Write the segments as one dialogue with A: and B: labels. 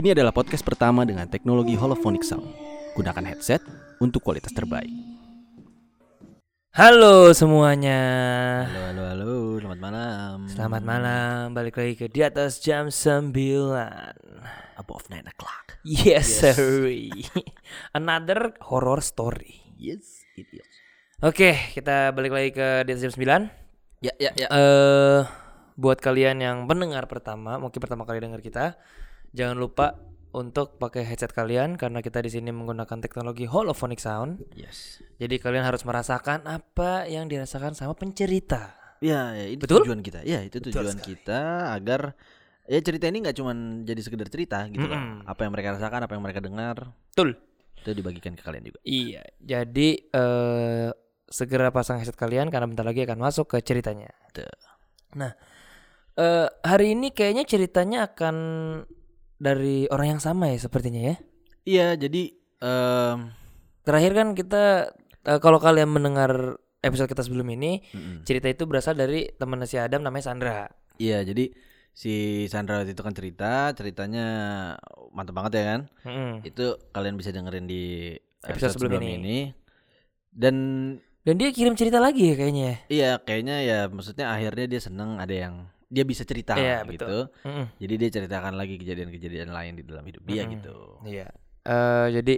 A: Ini adalah podcast pertama dengan teknologi holophonic sound. Gunakan headset untuk kualitas terbaik.
B: Halo semuanya.
A: Halo, halo, halo. Selamat malam.
B: Selamat malam. Balik lagi ke di atas jam 9.
A: Above 9 o'clock.
B: Yes, sir. Another horror story.
A: Yes, it is.
B: Oke, kita balik lagi ke di atas jam 9.
A: Ya, ya, ya.
B: Eh buat kalian yang pendengar pertama, mungkin pertama kali dengar kita, jangan lupa untuk pakai headset kalian karena kita di sini menggunakan teknologi holophonic sound.
A: Yes.
B: Jadi kalian harus merasakan apa yang dirasakan sama pencerita.
A: Ya, ya itu
B: Betul?
A: tujuan kita. Ya, itu
B: Betul
A: tujuan
B: sekali.
A: kita agar ya cerita ini nggak cuman jadi sekedar cerita gitu loh.
B: Mm-mm.
A: Apa yang mereka rasakan, apa yang mereka dengar,
B: Betul.
A: itu dibagikan ke kalian juga.
B: Iya, jadi eh segera pasang headset kalian karena bentar lagi akan masuk ke ceritanya.
A: Tuh.
B: Nah, eh hari ini kayaknya ceritanya akan dari orang yang sama ya sepertinya ya.
A: Iya, jadi em,
B: Terakhir kan kita eh, kalau kalian mendengar episode kita sebelum ini,
A: mm-mm.
B: cerita itu berasal dari teman si Adam namanya Sandra.
A: Iya, jadi si Sandra itu kan cerita, ceritanya mantep banget ya kan.
B: Mm-mm.
A: Itu kalian bisa dengerin di
B: Episode
A: episode,
B: sebelum
A: sebelum,
B: ini.
A: ini. Dan
B: Dan dia kirim cerita lagi ya kayaknya.
A: iya, kayaknya ya maksudnya akhirnya dia seneng ada yang dia bisa cerita
B: Iya,
A: gitu.
B: betul. Mm-mm.
A: Jadi dia ceritakan lagi kejadian-kejadian lain di dalam hidup dia
B: Mm-mm.
A: gitu.
B: Iya. Eh jadi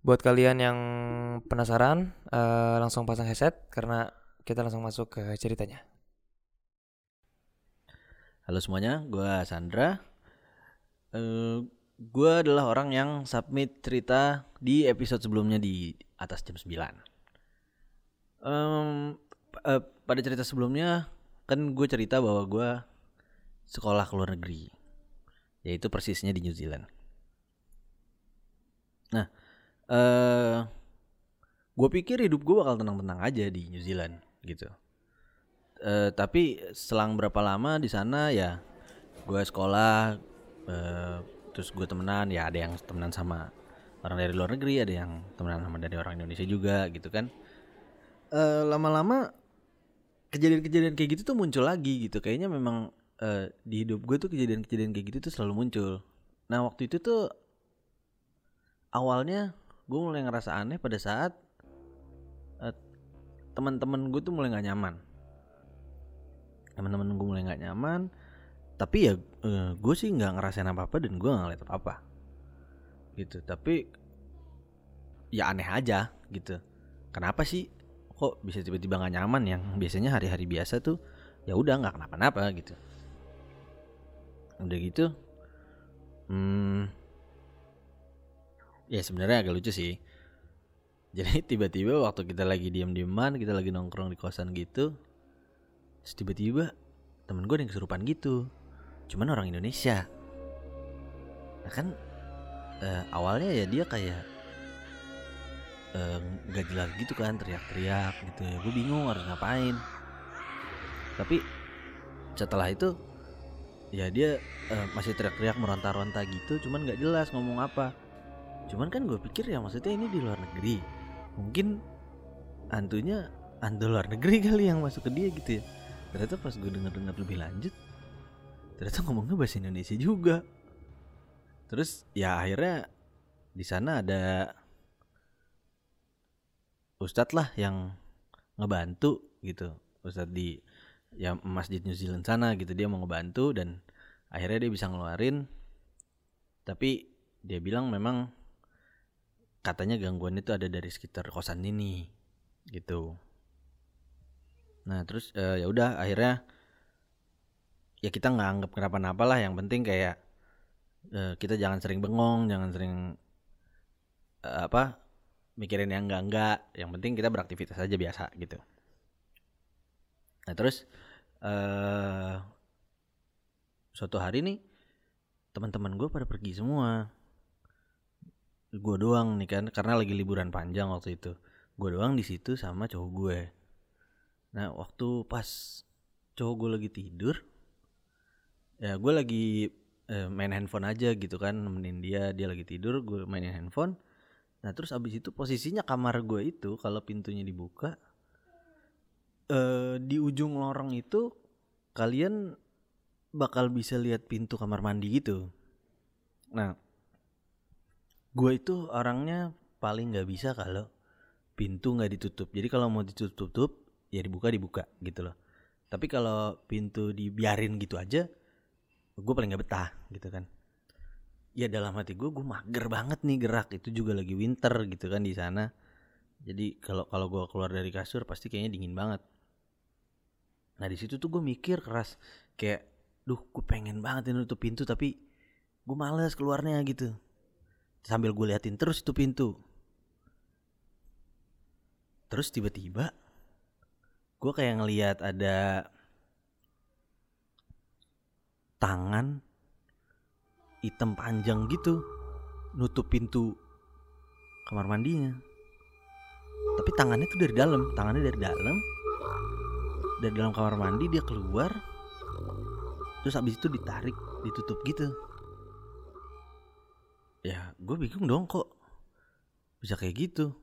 B: buat kalian yang penasaran eh, langsung pasang headset karena kita langsung masuk ke ceritanya.
A: Halo semuanya, gua Sandra. Eh gua adalah orang yang submit cerita di episode sebelumnya di atas jam 9. Em, p- eh, pada cerita sebelumnya kan gue cerita bahwa gua sekolah ke luar negeri, yaitu persisnya di New Zealand. Nah, eh gue pikir hidup gue bakal tenang-tenang aja di New Zealand gitu. Eh, tapi selang berapa lama di sana ya gue sekolah eh, terus gue temenan ya ada yang temenan sama orang dari luar negeri ada yang temenan sama dari orang Indonesia juga gitu kan lama-lama kejadian-kejadian kayak gitu tuh muncul lagi gitu. Kayaknya memang eh, di hidup gue tuh kejadian-kejadian kayak gitu tuh selalu muncul. Nah waktu itu tuh awalnya gue mulai ngerasa aneh pada saat eh, teman-teman gue tuh mulai nggak nyaman. Teman-teman gue mulai nggak nyaman tapi ya gue sih nggak ngerasain apa apa dan gue nggak ngeliat apa apa gitu. Tapi ya aneh aja gitu. Kenapa sih kok bisa tiba-tiba nggak nyaman yang biasanya hari-hari biasa tuh ya udah nggak kenapa-napa gitu. Udah gitu hmm ya sebenarnya agak lucu sih. Jadi tiba-tiba waktu kita lagi diam-diaman kita lagi nongkrong di kosan gitu tiba-tiba temen gue yang kesurupan gitu. Cuman orang Indonesia. Nah kan eh, awalnya ya dia kayak nggak jelas gitu kan teriak-teriak gitu ya. Gue bingung harus ngapain. Tapi setelah itu ya dia eh, masih teriak-teriak meronta-ronta gitu Cuman nggak jelas ngomong apa. Cuman kan gue pikir ya maksudnya ini di luar negeri. Mungkin hantunya hantu luar negeri kali yang masuk ke dia gitu ya. Ternyata pas gue denger-dengar lebih lanjut ternyata ngomongnya bahasa Indonesia juga. Terus ya akhirnya di sana ada ustadz lah yang ngebantu gitu. Ustadz di ya masjid New Zealand sana gitu dia mau ngebantu dan akhirnya dia bisa ngeluarin. Tapi dia bilang memang katanya gangguan itu ada dari sekitar kosan ini gitu. Nah terus eh, ya udah akhirnya ya kita nggak anggap kenapa-napa lah. Yang penting kayak eh, kita jangan sering bengong jangan sering eh, apa mikirin yang enggak-enggak yang penting kita beraktivitas aja biasa gitu. Nah terus eh suatu hari nih teman-teman gue pada pergi semua. Gue doang nih kan karena lagi liburan panjang waktu itu. Gue doang di situ sama cowok gue. Nah waktu pas cowok gue lagi tidur Ya gue lagi eh, main handphone aja gitu kan Nemenin dia, dia lagi tidur gue mainin handphone Nah terus abis itu posisinya kamar gue itu kalau pintunya dibuka eh Di ujung lorong itu kalian bakal bisa lihat pintu kamar mandi gitu Nah, gue itu orangnya paling nggak bisa kalau pintu nggak ditutup. Jadi kalau mau ditutup, ya dibuka dibuka gitu loh. Tapi kalau pintu dibiarin gitu aja, gue paling nggak betah gitu kan. Ya dalam hati gue, gue mager banget nih gerak. Itu juga lagi winter gitu kan di sana. Jadi kalau kalau gue keluar dari kasur pasti kayaknya dingin banget. Nah di situ tuh gue mikir keras kayak, duh gue pengen banget ini nutup pintu tapi gue males keluarnya gitu. Sambil gue liatin terus itu pintu. Terus tiba-tiba gue kayak ngeliat ada tangan hitam panjang gitu nutup pintu kamar mandinya. Tapi tangannya tuh dari dalam, tangannya dari dalam. Dari dalam kamar mandi dia keluar. Terus abis itu ditarik, ditutup gitu. Ya, gue bingung dong kok bisa kayak gitu.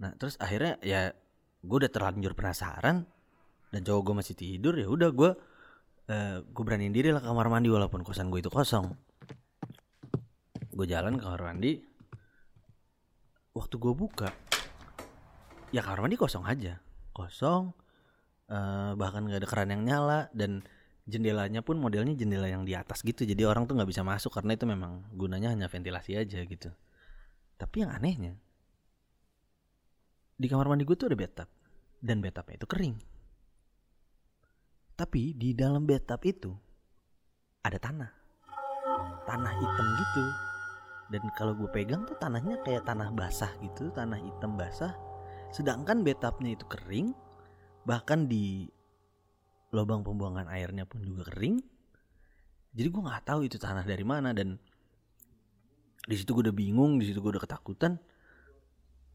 A: Nah, terus akhirnya ya gue udah terlanjur penasaran dan cowok gue masih tidur ya udah gue eh gue beraniin diri lah kamar mandi walaupun kosan gue itu kosong. Gue jalan ke kamar mandi. Waktu gue buka, ya kamar mandi kosong aja, kosong. eh bahkan nggak ada keran yang nyala dan jendelanya pun modelnya jendela yang di atas gitu jadi orang tuh nggak bisa masuk karena itu memang gunanya hanya ventilasi aja gitu tapi yang anehnya di kamar mandi gue tuh ada bathtub dan bathtubnya itu kering tapi di dalam bathtub itu ada tanah tanah hitam gitu dan kalau gue pegang tuh tanahnya kayak tanah basah gitu tanah hitam basah. Sedangkan bathtubnya itu kering bahkan di lubang pembuangan airnya pun juga kering. Jadi gue nggak tahu itu tanah dari mana dan di situ gue udah bingung di situ gue udah ketakutan.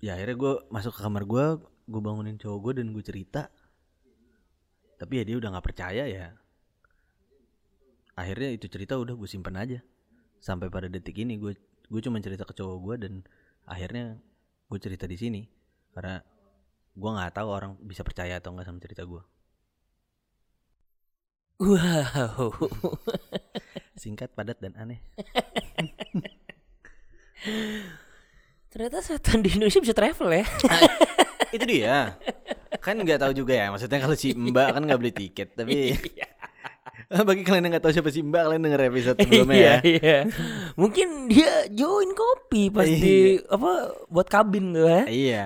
A: Ya akhirnya gue masuk ke kamar gue gue bangunin cowok gue dan gue cerita. Tapi ya dia udah nggak percaya ya. Akhirnya itu cerita udah gue simpen aja. Sampai pada detik ini gue gue cuma cerita ke cowok gue dan akhirnya gue cerita di sini. Karena gue nggak tahu orang bisa percaya atau nggak sama cerita gue
B: Wow.
A: singkat padat dan aneh.
B: Ternyata setan di Indonesia bisa travel ya.
A: itu dia. Kan nggak tahu juga ya maksudnya kalau si Mbak kan nggak beli tiket tapi bagi kalian yang nggak tahu siapa si Mbak kalian denger episode sebelumnya
B: iya,
A: ya
B: iya. Mungkin dia join kopi pas di apa buat kabin tuh ya.
A: iya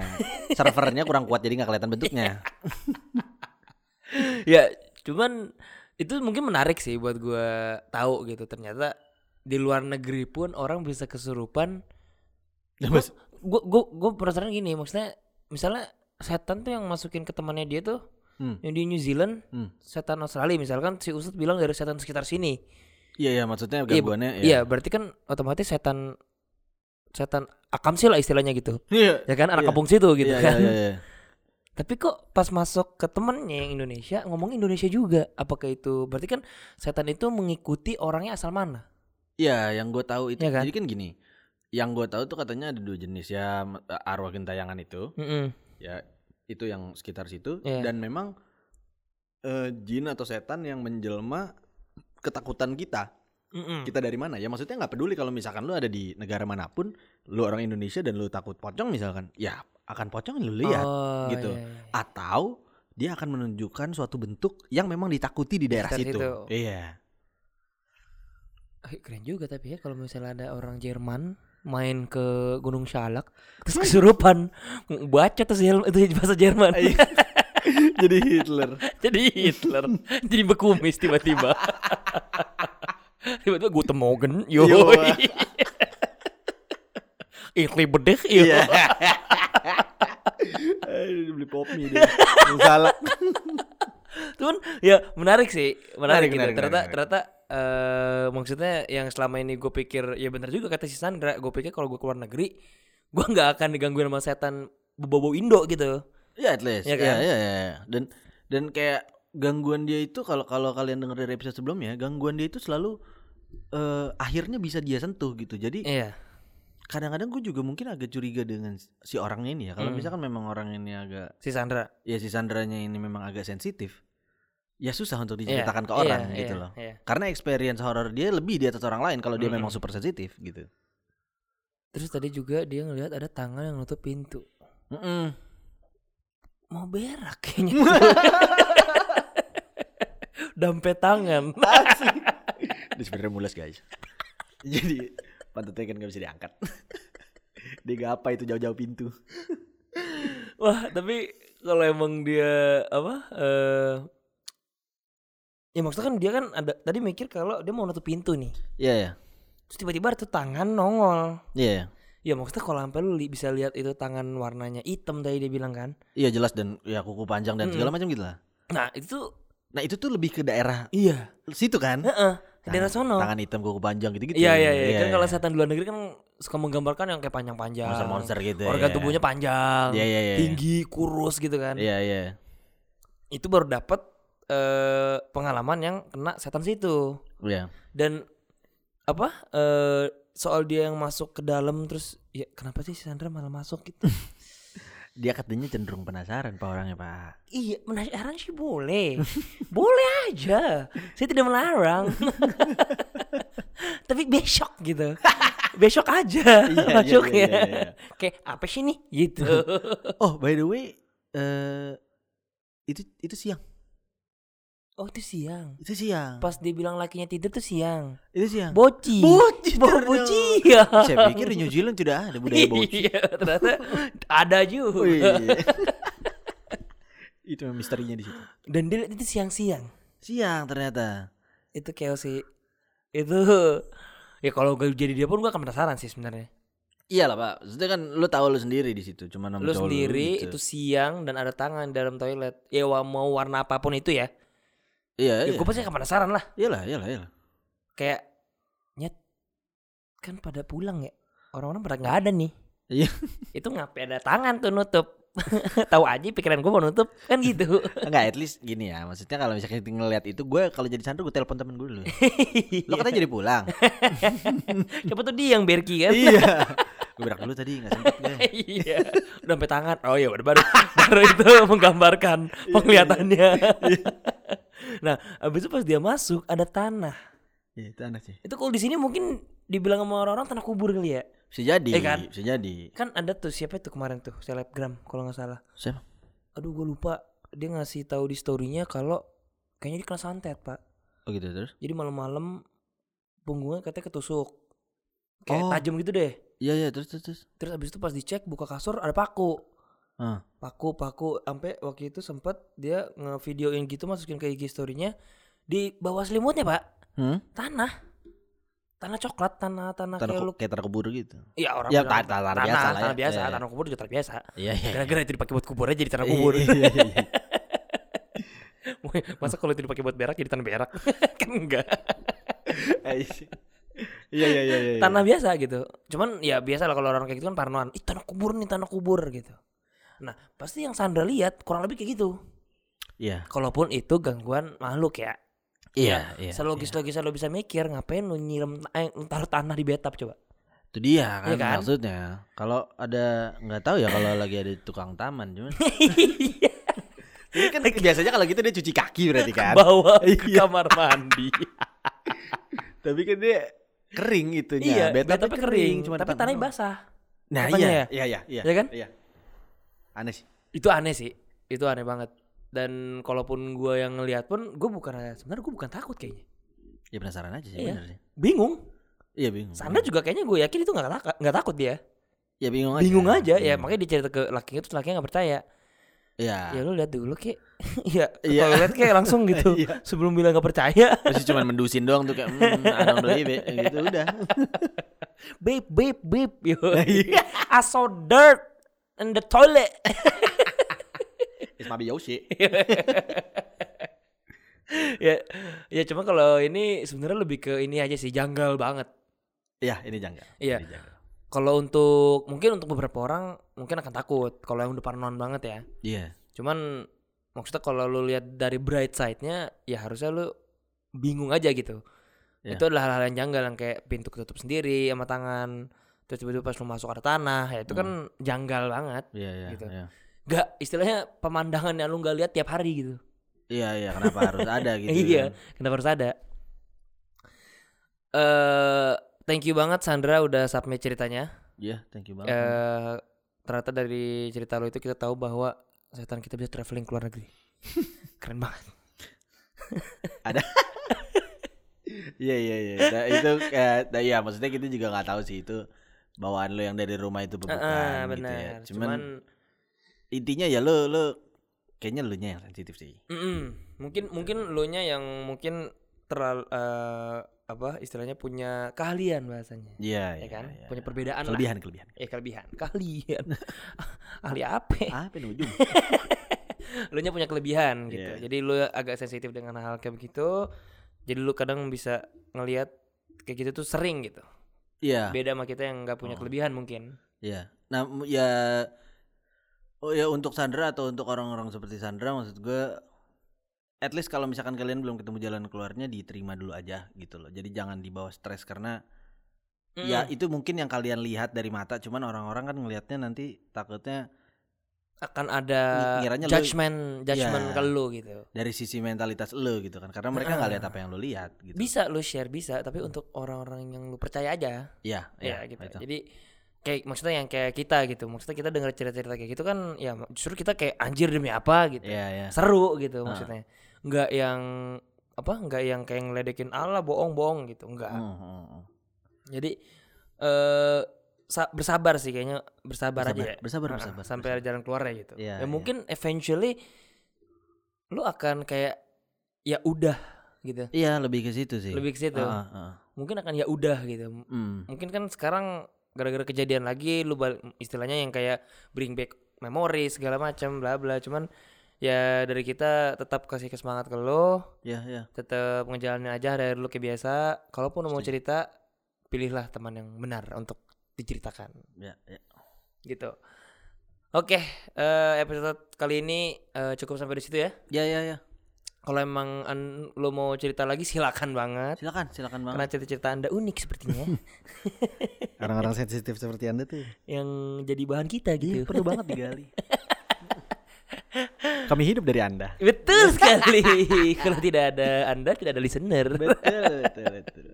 A: servernya kurang kuat jadi nggak kelihatan bentuknya
B: ya, cuman itu mungkin menarik sih buat gua tahu gitu. Ternyata di luar negeri pun orang bisa kesurupan. Gue gue gue penasaran gini, maksudnya misalnya setan tuh yang masukin ke temannya dia tuh
A: hmm,
B: yang di New Zealand
A: hmm.
B: setan Australia misalkan si Ustadz bilang dari setan sekitar sini.
A: Iya iya maksudnya
B: Iya,
A: gangguannya
B: iya. berarti kan otomatis setan setan akam sih lah istilahnya gitu.
A: Iya.
B: Ya kan? Anak
A: Iya.
B: kampung situ gitu
A: Iya,
B: kan.
A: iya, iya, iya.
B: tapi kok pas masuk ke temennya yang Indonesia ngomong Indonesia juga. Apakah itu berarti kan setan itu mengikuti orangnya asal mana?
A: Iya, yang gue tahu itu.
B: Iya kan?
A: jadi kan gini yang gue tahu tuh katanya ada dua jenis ya arwah gentayangan itu.
B: Mm-mm.
A: ya itu yang sekitar situ
B: Iya.
A: dan memang eh, jin atau setan yang menjelma ketakutan kita
B: Mm-mm.
A: kita dari mana ya maksudnya nggak peduli kalau misalkan lu ada di negara mana pun lu orang Indonesia dan lu takut pocong misalkan ya akan pocong lu lihat
B: Oh,
A: gitu.
B: iya, iya.
A: atau dia akan menunjukkan suatu bentuk yang memang ditakuti di daerah
B: Sekitar
A: situ
B: situ.
A: iya
B: Eh, keren juga tapi ya kalau misalnya ada orang Jerman main ke Gunung Salak terus kesurupan. Baca Zel- itu bahasa Jerman.
A: Iya. jadi Hitler.
B: Jadi Hitler. Jadi bekumis tiba-tiba. Tiba-tiba gue temogen yo. Ikli bedeh yo
A: beli pop mie dia Yang salah
B: Cuman ya menarik sih menarik,
A: Menarik,
B: gitu.
A: menarik,
B: ternyata
A: menarik,
B: ternyata eh maksudnya yang selama ini gue pikir ya benar juga kata si Sandra gue pikir kalau gue keluar negeri gue nggak akan digangguin sama setan bobo Indo gitu.
A: Ya at least.
B: Iya
A: ya
B: kan?
A: ya ya. Dan dan kayak gangguan dia itu kalau kalau kalian dengar dari episode sebelumnya gangguan dia itu selalu eh akhirnya bisa dia sentuh gitu. Jadi
B: iya.
A: kadang-kadang gue juga mungkin agak curiga dengan si orangnya ini ya. Kalau
B: Hmm.
A: misalkan memang orang ini agak
B: si Sandra.
A: Ya si Sandranya ini memang agak sensitif ya susah untuk
B: Iya,
A: diceritakan ke
B: iya,
A: orang
B: iya,
A: gitu loh.
B: iya.
A: Karena experience horror dia lebih di atas orang lain kalau dia
B: Mm-mm.
A: memang super sensitif gitu.
B: Terus tadi juga dia ngelihat ada tangan yang nutup pintu.
A: Mm-mm.
B: Mau berak kayaknya. Dampet tangan.
A: Dia sebenarnya mules guys. Jadi pantatnya kan gak bisa diangkat. dia gapa itu jauh-jauh pintu.
B: Wah, tapi kalau emang dia apa? eh ya maksudnya kan dia kan ada tadi mikir kalau dia mau nutup pintu nih.
A: Iya ya.
B: Terus tiba-tiba ada tuh tangan nongol.
A: Iya ya.
B: Ya maksudnya kalau sampai lu li- bisa lihat itu tangan warnanya hitam tadi dia bilang kan.
A: Iya jelas dan ya kuku panjang dan segala macam gitu lah.
B: Nah, itu tuh
A: Nah itu tuh lebih ke daerah
B: iya.
A: situ kan.
B: Heeh. Ke daerah sono.
A: Tangan hitam kuku panjang gitu-gitu.
B: Iya iya iya. Kan kalau setan di luar negeri kan suka menggambarkan yang kayak panjang-panjang.
A: monster-monster gitu.
B: Organ
A: ya.
B: tubuhnya panjang.
A: Iya, iya, iya.
B: Tinggi, kurus gitu kan.
A: Iya iya.
B: Itu baru dapat eh pengalaman yang kena setan situ.
A: Iya.
B: Dan apa? eh soal dia yang masuk ke dalam terus ya kenapa sih si Sandra malah masuk gitu?
A: Dia katanya cenderung penasaran pak orangnya pak.
B: iya, penasaran sih boleh. boleh aja. Saya tidak melarang. Tapi besok gitu. besok aja
A: Iya, iya,
B: masuknya.
A: iya, iya, iya.
B: Kayak apa sih nih gitu.
A: Oh by the way, eh itu itu siang.
B: Oh, itu siang.
A: Itu siang.
B: Pas dia bilang lakinya tidur tuh siang.
A: Itu siang.
B: Boci.
A: Boci
B: Bo boci ya.
A: Saya pikir di New Zealand tidak ada budaya boci.
B: Iya, ternyata ada juga.
A: Wih. itu memang misterinya di situ.
B: Dan dia itu siang-siang.
A: Siang ternyata.
B: Itu chaos sih. Itu ya kalau gue jadi dia pun gue akan penasaran sih sebenarnya.
A: Iyalah pak. Maksudnya kan lu tahu lu sendiri di situ. Cuma
B: Lu sendiri
A: gitu.
B: itu siang dan ada tangan dalam toilet. Ya mau warna apa pun itu ya.
A: Iya
B: Ya,
A: iya.
B: gue pasti akan penasaran lah.
A: Iyalah iyalah iyalah.
B: Kayak nyet kan pada pulang ya. Orang-orang pada nggak ada nih.
A: Iya.
B: itu ngapain ada tangan tuh nutup. Tahu aja pikiran gue mau nutup kan gitu.
A: Enggak, at least gini ya. Maksudnya kalau misalnya kita ngeliat itu, gue kalau jadi Sandro gue telepon temen gue dulu. Lo katanya jadi pulang.
B: Siapa tuh dia yang Berki kan?
A: iya. Gue berak dulu tadi nggak sempet gue.
B: iya. Udah sampai tangan. Oh ya udah baru baru itu menggambarkan penglihatannya. Nah, abis itu pas dia masuk ada tanah.
A: Iya itu aneh sih.
B: Itu kalau di sini mungkin dibilang sama orang-orang tanah kubur kali ya.
A: Bisa jadi.
B: Eh, kan?
A: Bisa jadi.
B: Kan ada tuh siapa itu kemarin tuh selebgram kalau nggak salah.
A: Siapa?
B: Aduh gue lupa. Dia ngasih tahu di storynya kalau kayaknya dia kena santet pak.
A: Oh gitu terus?
B: Jadi malam-malam punggungnya katanya ketusuk. Kayak
A: Oh.
B: tajam gitu deh.
A: Iya iya terus terus. terus.
B: Terus abis itu pas dicek buka kasur ada paku.
A: Ah.
B: paku paku sampai waktu itu sempet dia ngevideoin gitu masukin ke IG story-nya di bawah selimutnya pak
A: Hmm?
B: tanah tanah coklat tanah tanah,
A: Tanah
B: kayak lu
A: kayak tanah kubur gitu.
B: ya orang
A: Ya, tanah- tanah
B: tanah,
A: biasa lah ya.
B: tanah biasa
A: Iya, iya.
B: tanah kubur juga tanah biasa
A: Iya iya.
B: gara-gara itu dipakai buat kubur aja jadi tanah kubur
A: Iya, iya, iya.
B: masa kalau itu dipakai buat berak jadi tanah berak kan enggak
A: Iya iya iya iya.
B: tanah biasa gitu cuman ya biasa lah kalau orang kayak gitu kan parnoan ih tanah kubur nih tanah kubur gitu nah pasti yang Sandra lihat kurang lebih kayak gitu
A: Iya.
B: kalaupun itu gangguan makhluk ya
A: Iya iya.
B: selogis-logisan lo bisa mikir ngapain lu nyiram eh, taruh tanah di bathtub coba
A: Itu dia kan,
B: Iya kan?
A: maksudnya. Kalau ada nggak tahu ya kalau lagi ada tukang taman cuman. Ini kan biasanya kalau gitu dia cuci kaki berarti kan.
B: bawa ke
A: Iya.
B: kamar mandi
A: Tapi kan dia kering itunya.
B: iya
A: Bathtubnya
B: bathtubnya kering
A: cuma
B: tapi tanahnya basah
A: Nah iya,
B: ya?
A: iya iya iya.
B: Iya kan?
A: Iya. Aneh sih.
B: itu aneh sih itu aneh banget dan kalaupun gua yang ngeliat pun gue bukan sebenarnya gue bukan takut kayaknya
A: Ya penasaran aja sih
B: Iya.
A: bener sih.
B: bingung
A: Iya bingung.
B: Sandra juga kayaknya gue yakin itu nggak nggak takut dia
A: Ya bingung aja.
B: bingung aja ya
A: Bingung.
B: makanya dia cerita ke lakinya terus lakinya nggak percaya
A: Iya.
B: ya lu lihat dulu kek ya
A: Iya.
B: kalau lihat kayak langsung gitu
A: Iya.
B: sebelum bilang nggak percaya
A: Masih cuma mendusin doang tuh kayak hmm, I don't believe it gitu udah.
B: babe babe babe yo. I saw dirt in the toilet
A: It's maybe Yoshi.
B: ya ya cuma kalau ini sebenarnya lebih ke ini aja sih janggal banget
A: Iya, ini janggal.
B: Iya. Kalau untuk mungkin untuk beberapa orang mungkin akan takut kalau yang udah parnoan banget ya
A: Iya.
B: cuman maksudnya kalau lu lihat dari bright side-nya ya harusnya lu bingung aja gitu
A: Iya.
B: itu adalah hal-hal yang janggal yang kayak pintu ketutup sendiri sama tangan terus tiba-tiba pas lu masuk ada tanah ya itu kan janggal banget
A: Iya, iya,
B: Gitu.
A: iya.
B: Gak istilahnya pemandangan yang lu nggak lihat tiap hari gitu
A: Iya iya kenapa harus ada gitu?
B: iya,
A: kan?
B: kenapa harus ada? Eh, thank you banget Sandra udah submit ceritanya.
A: Iya, thank you banget.
B: Eh, ternyata dari cerita lo itu kita tahu bahwa setan kita bisa traveling ke luar negeri. Keren banget.
A: Iya iya iya. Nah, itu kayak nah, iya maksudnya kita juga nggak tahu sih itu bawaan lo yang dari rumah itu bukan gitu
B: benar.
A: ya. Cuman,
B: Cuman,
A: intinya ya lo lo kayaknya lo nya yang sensitif sih.
B: mm-mm. mungkin mungkin lo nya yang mungkin terlalu eh, apa istilahnya punya keahlian bahasanya.
A: Iya
B: Ya
A: iya.
B: kan?
A: iya.
B: Punya perbedaan lah.
A: kelebihan kelebihan.
B: Eh kelebihan. Keahlian. Ahli apa?
A: Apa ujung?
B: lu nya punya kelebihan gitu.
A: Iya.
B: Jadi lu agak sensitif dengan hal kayak begitu. Jadi lu kadang bisa ngelihat kayak gitu tuh sering gitu.
A: Iya.
B: Beda sama kita yang nggak punya
A: Oh.
B: kelebihan mungkin.
A: Iya. Nah, m- ya Oh ya untuk Sandra atau untuk orang-orang seperti Sandra maksud gue at least kalau misalkan kalian belum ketemu jalan keluarnya diterima dulu aja gitu loh. Jadi jangan dibawa stres karena ya
B: Mm.
A: itu mungkin yang kalian lihat dari mata cuman orang-orang kan ngelihatnya nanti takutnya
B: akan ada
A: Ng- ngiranya lu-
B: judgment judgment
A: Iya.
B: ke lu gitu.
A: dari sisi mentalitas lo gitu kan. Karena mereka nggak lihat apa yang lo lihat gitu.
B: Bisa lu share bisa, tapi untuk orang-orang yang lu percaya aja.
A: Iya,
B: Ya,
A: iya,
B: gitu.
A: itu.
B: Jadi kayak maksudnya yang kayak kita gitu. Maksudnya kita dengar cerita-cerita kayak gitu kan ya justru kita kayak anjir demi apa gitu.
A: Iya, iya.
B: Seru gitu
A: Ah.
B: maksudnya. Enggak yang apa? Enggak yang kayak ngeledekin Allah bohong-bohong gitu. Enggak.
A: Hmm, hmm, hmm.
B: Jadi eh bersabar sih kayaknya bersabar, aja ya.
A: Bersabar, bersabar.
B: sampai ada jalan keluarnya gitu.
A: Iya,
B: ya
A: iya.
B: mungkin eventually lu akan kayak ya udah gitu.
A: Iya, lebih ke situ sih.
B: Lebih ke situ.
A: Ah, ah.
B: Mungkin akan ya udah gitu.
A: Hmm.
B: Mungkin kan sekarang gara-gara kejadian lagi lu istilahnya yang kayak bring back memory segala macam bla bla cuman ya dari kita tetap kasih semangat ke lo
A: Ya, ya.
B: tetap ngejalanin aja dari lu kayak biasa kalaupun mau cerita pilihlah teman yang benar untuk diceritakan
A: Ya, ya.
B: gitu oke eh, episode kali ini eh, cukup sampai di situ ya
A: Ya, ya, ya.
B: kalau emang an- lu mau cerita lagi silakan banget
A: Silakan, silakan banget.
B: karena cerita-cerita anda unik sepertinya
A: Orang-orang sensitif seperti Anda tuh
B: yang jadi bahan kita gitu
A: perlu banget digali. Kami hidup dari Anda.
B: Betul sekali. Kalau tidak ada Anda, tidak ada listener.
A: Betul, betul, betul.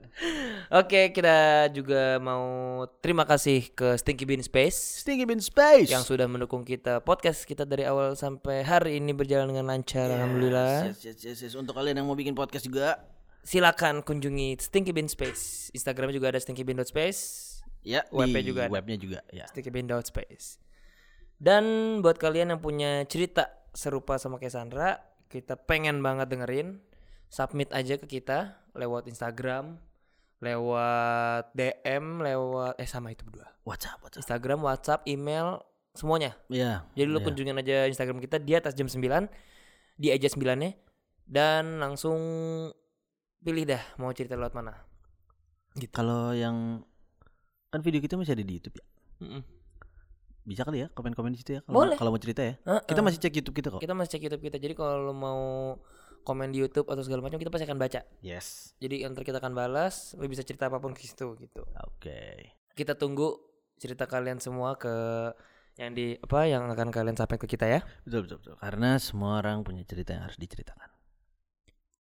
B: Oke, kita juga mau terima kasih ke Stinky Bean Space
A: Stinky Bin Space.
B: yang sudah mendukung kita podcast kita dari awal sampai hari ini berjalan dengan lancar. Alhamdulillah.
A: Yes, yes, yes, yes. Untuk kalian yang mau bikin podcast juga,
B: Silakan kunjungi Stinky Bean Space. Instagramnya juga ada stinkybean.space,
A: ya
B: Webnya juga
A: webnya juga, ya.
B: stinkybean.space. Dan buat kalian yang punya cerita serupa sama kayak Sandra, kita pengen banget dengerin. Submit aja ke kita lewat Instagram, lewat DM, lewat eh sama itu berdua.
A: WhatsApp, WhatsApp.
B: Instagram, WhatsApp, email, semuanya.
A: Ya.
B: Jadi lu
A: ya.
B: kunjungin aja Instagram kita di atas jam 9 di aja 9-nya dan langsung pilih dah mau cerita lewat mana. Gitu.
A: Kalau yang kan video kita masih ada di YouTube ya.
B: Mm-mm.
A: Bisa kali ya komen-komen di situ ya kalau
B: Boleh.
A: kalau mau cerita ya.
B: Heeh.
A: Kita masih cek YouTube kita kok.
B: kita masih cek YouTube kita. Jadi kalau mau komen di YouTube atau segala macam kita pasti akan baca.
A: Yes.
B: Jadi nanti kita akan balas, lu bisa cerita apa pun ke situ gitu.
A: Oke.
B: Kita tunggu cerita kalian semua ke yang di apa yang akan kalian sampaikan ke kita ya.
A: Betul, betul, betul. Karena semua orang punya cerita yang harus diceritakan.